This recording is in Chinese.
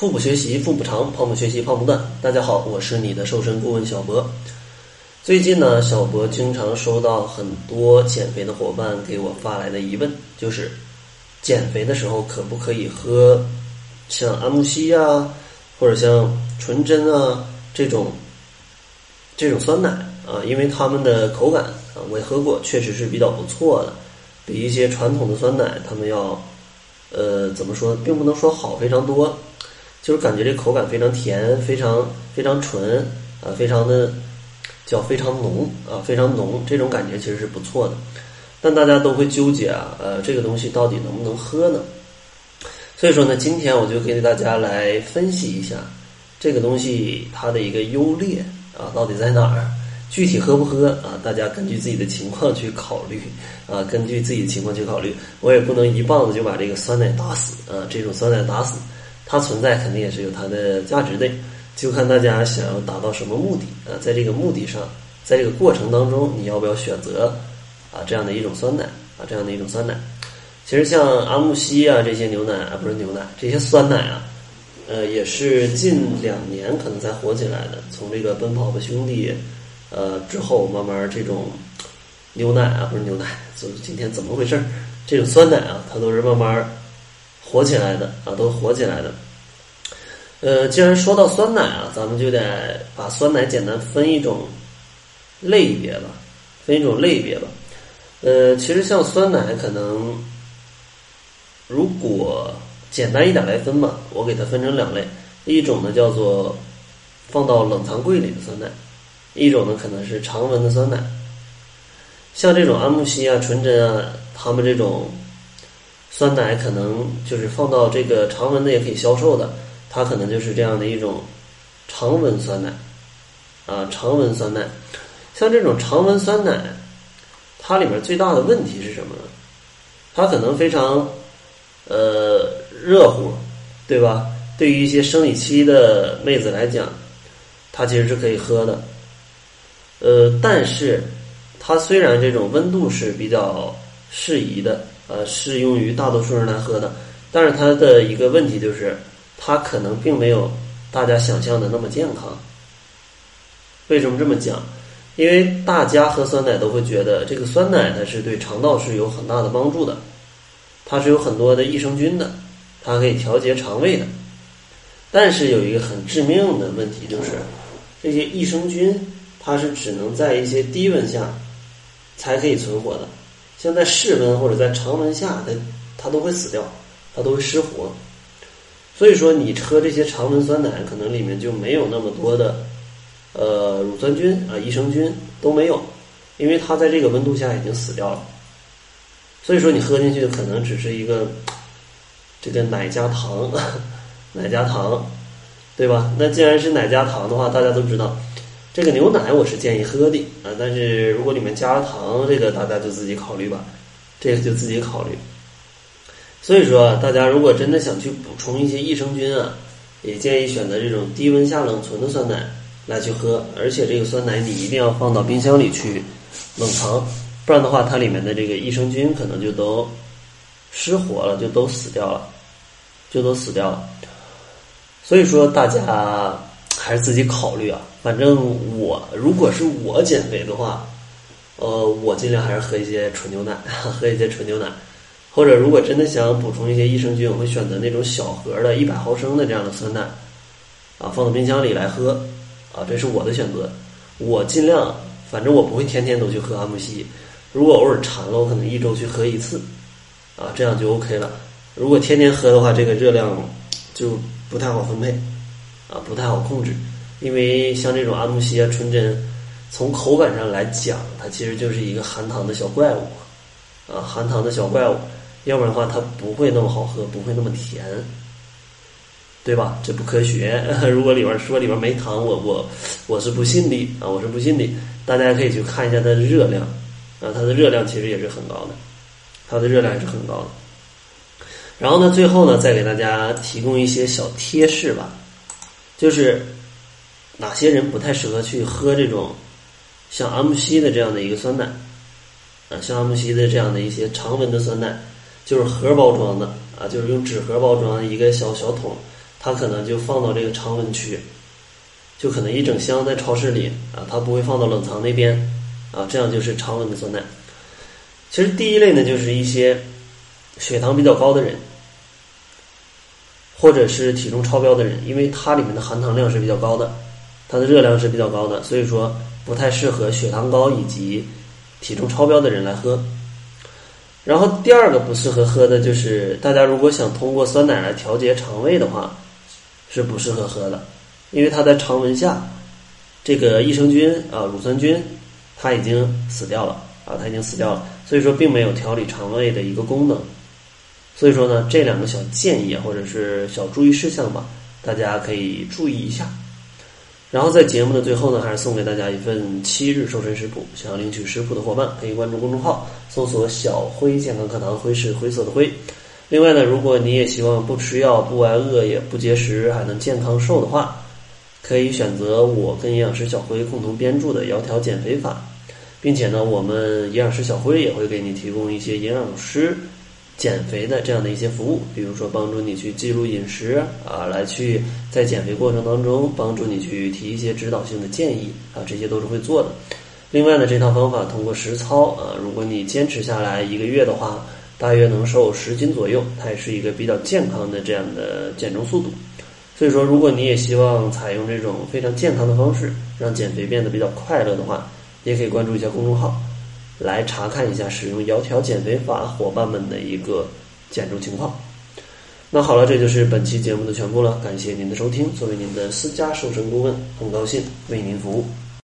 腹部学习腹部长，胖不学习胖不断。大家好，我是你的瘦身顾问小博。最近呢，小博经常收到很多减肥的伙伴给我发来的疑问，就是减肥的时候可不可以喝像安慕希啊，或者像纯甄啊这种这种酸奶啊？因为它们的口感啊，我也喝过，确实是比较不错的，比一些传统的酸奶他们要呃怎么说，并不能说好非常多。就是感觉这口感非常甜，非常非常纯啊，非常的叫非常浓啊，非常浓，这种感觉其实是不错的。但大家都会纠结啊，呃，这个东西到底能不能喝呢？所以说呢，今天我就给大家来分析一下这个东西它的一个优劣啊，到底在哪儿？具体喝不喝啊？大家根据自己的情况去考虑啊，根据自己的情况去考虑。我也不能一棒子就把这个酸奶打死啊，这种酸奶打死。它存在肯定也是有它的价值的，就看大家想要达到什么目的啊，在这个目的上，在这个过程当中，你要不要选择啊这样的一种酸奶啊这样的一种酸奶？其实像阿慕希啊这些牛奶啊不是牛奶这些酸奶啊，呃也是近两年可能才火起来的。从这个奔跑吧兄弟呃之后，慢慢这种牛奶啊不是牛奶，就是今天怎么回事儿？这种酸奶啊，它都是慢慢。火起来的啊，都火起来的。呃，既然说到酸奶啊，咱们就得把酸奶简单分一种类别吧，分一种类别吧。呃，其实像酸奶，可能如果简单一点来分吧，我给它分成两类，一种呢叫做放到冷藏柜里的酸奶，一种呢可能是常温的酸奶。像这种安慕希啊、纯甄啊，他们这种。酸奶可能就是放到这个常温的也可以销售的，它可能就是这样的一种常温酸奶啊，常温酸奶。像这种常温酸奶，它里面最大的问题是什么呢？它可能非常呃热乎，对吧？对于一些生理期的妹子来讲，它其实是可以喝的。呃，但是它虽然这种温度是比较适宜的。呃，适用于大多数人来喝的，但是它的一个问题就是，它可能并没有大家想象的那么健康。为什么这么讲？因为大家喝酸奶都会觉得这个酸奶它是对肠道是有很大的帮助的，它是有很多的益生菌的，它可以调节肠胃的。但是有一个很致命的问题就是，这些益生菌它是只能在一些低温下才可以存活的。像在室温或者在常温下，它它都会死掉，它都会失活。所以说，你喝这些常温酸奶，可能里面就没有那么多的呃乳酸菌啊、益生菌都没有，因为它在这个温度下已经死掉了。所以说，你喝进去的可能只是一个这个奶加糖，奶加糖，对吧？那既然是奶加糖的话，大家都知道。这个牛奶我是建议喝的啊，但是如果里面加了糖，这个大家就自己考虑吧，这个就自己考虑。所以说，大家如果真的想去补充一些益生菌啊，也建议选择这种低温下冷存的酸奶来去喝，而且这个酸奶你一定要放到冰箱里去冷藏，不然的话，它里面的这个益生菌可能就都失活了，就都死掉了，就都死掉了。所以说，大家。还是自己考虑啊，反正我如果是我减肥的话，呃，我尽量还是喝一些纯牛奶，喝一些纯牛奶，或者如果真的想补充一些益生菌，我会选择那种小盒的一百毫升的这样的酸奶，啊，放到冰箱里来喝，啊，这是我的选择。我尽量，反正我不会天天都去喝安慕希，如果偶尔馋了，我可能一周去喝一次，啊，这样就 OK 了。如果天天喝的话，这个热量就不太好分配。啊，不太好控制，因为像这种安慕希啊、纯甄，从口感上来讲，它其实就是一个含糖的小怪物，啊，含糖的小怪物，要不然的话，它不会那么好喝，不会那么甜，对吧？这不科学。如果里边说里边没糖，我我我是不信的啊，我是不信的。大家可以去看一下它的热量，啊，它的热量其实也是很高的，它的热量也是很高的。然后呢，最后呢，再给大家提供一些小贴士吧。就是哪些人不太适合去喝这种像阿慕希的这样的一个酸奶啊，像阿慕希的这样的一些常温的酸奶，就是盒包装的啊，就是用纸盒包装一个小小桶，它可能就放到这个常温区，就可能一整箱在超市里啊，它不会放到冷藏那边啊，这样就是常温的酸奶。其实第一类呢，就是一些血糖比较高的人，或者是体重超标的人，因为它里面的含糖量是比较高的，它的热量是比较高的，所以说不太适合血糖高以及体重超标的人来喝。然后第二个不适合喝的就是大家如果想通过酸奶来调节肠胃的话，是不适合喝的，因为它在常温下，这个益生菌啊乳酸菌，它已经死掉了啊，它已经死掉了，所以说并没有调理肠胃的一个功能。所以说呢，这两个小建议或者是小注意事项吧，大家可以注意一下。然后在节目的最后呢，还是送给大家一份七日瘦身食谱。想要领取食谱的伙伴，可以关注公众号，搜索“小辉健康课堂”，辉是灰色的灰。另外呢，如果你也希望不吃药、不挨饿、也不节食，还能健康瘦的话，可以选择我跟营养师小辉共同编著的《窈窕减肥法》，并且呢，我们营养师小辉也会给你提供一些营养师。减肥的这样的一些服务，比如说帮助你去记录饮食啊，来去在减肥过程当中帮助你去提一些指导性的建议啊，这些都是会做的。另外呢，这套方法通过实操啊，如果你坚持下来一个月的话，大约能瘦十斤左右，它也是一个比较健康的这样的减重速度。所以说，如果你也希望采用这种非常健康的方式，让减肥变得比较快乐的话，也可以关注一下公众号。来查看一下使用窈窕减肥法伙伴们的一个减重情况。那好了，这就是本期节目的全部了。感谢您的收听，作为您的私家瘦身顾问，很高兴为您服务。